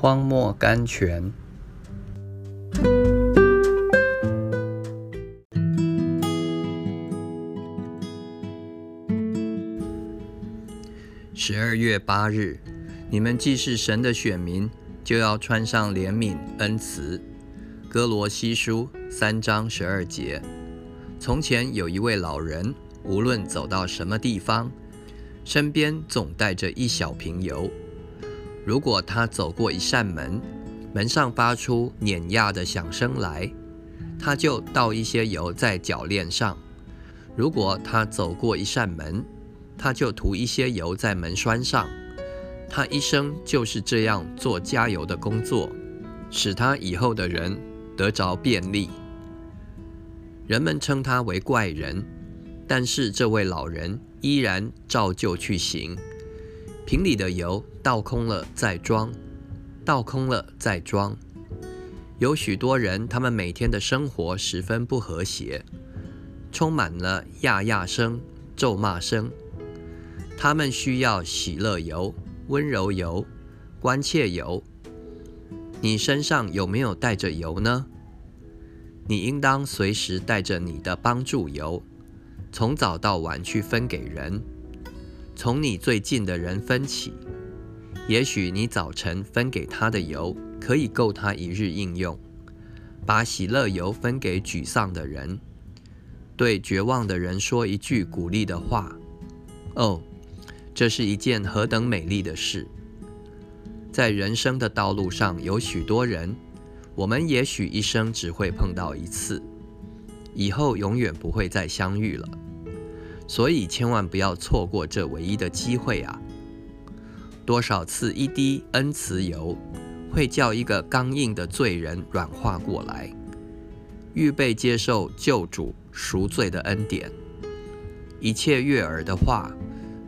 荒漠甘泉。十二月八日，你们既是神的选民，就要穿上怜悯、恩慈。哥罗西书三章十二节。从前有一位老人，无论走到什么地方，身边总带着一小瓶油。如果他走过一扇门，门上发出碾压的响声来，他就倒一些油在铰链上；如果他走过一扇门，他就涂一些油在门栓上。他一生就是这样做加油的工作，使他以后的人得着便利。人们称他为怪人，但是这位老人依然照旧去行。瓶里的油倒空了再装，倒空了再装。有许多人，他们每天的生活十分不和谐，充满了呀呀声、咒骂声。他们需要喜乐油、温柔油、关切油。你身上有没有带着油呢？你应当随时带着你的帮助油，从早到晚去分给人。从你最近的人分起，也许你早晨分给他的油可以够他一日应用。把喜乐油分给沮丧的人，对绝望的人说一句鼓励的话。哦，这是一件何等美丽的事！在人生的道路上有许多人，我们也许一生只会碰到一次，以后永远不会再相遇了。所以千万不要错过这唯一的机会啊！多少次一滴恩慈油，会叫一个刚硬的罪人软化过来，预备接受救主赎罪的恩典。一切悦耳的话，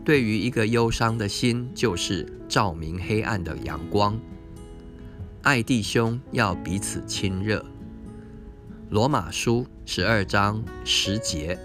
对于一个忧伤的心，就是照明黑暗的阳光。爱弟兄要彼此亲热。罗马书十二章十节。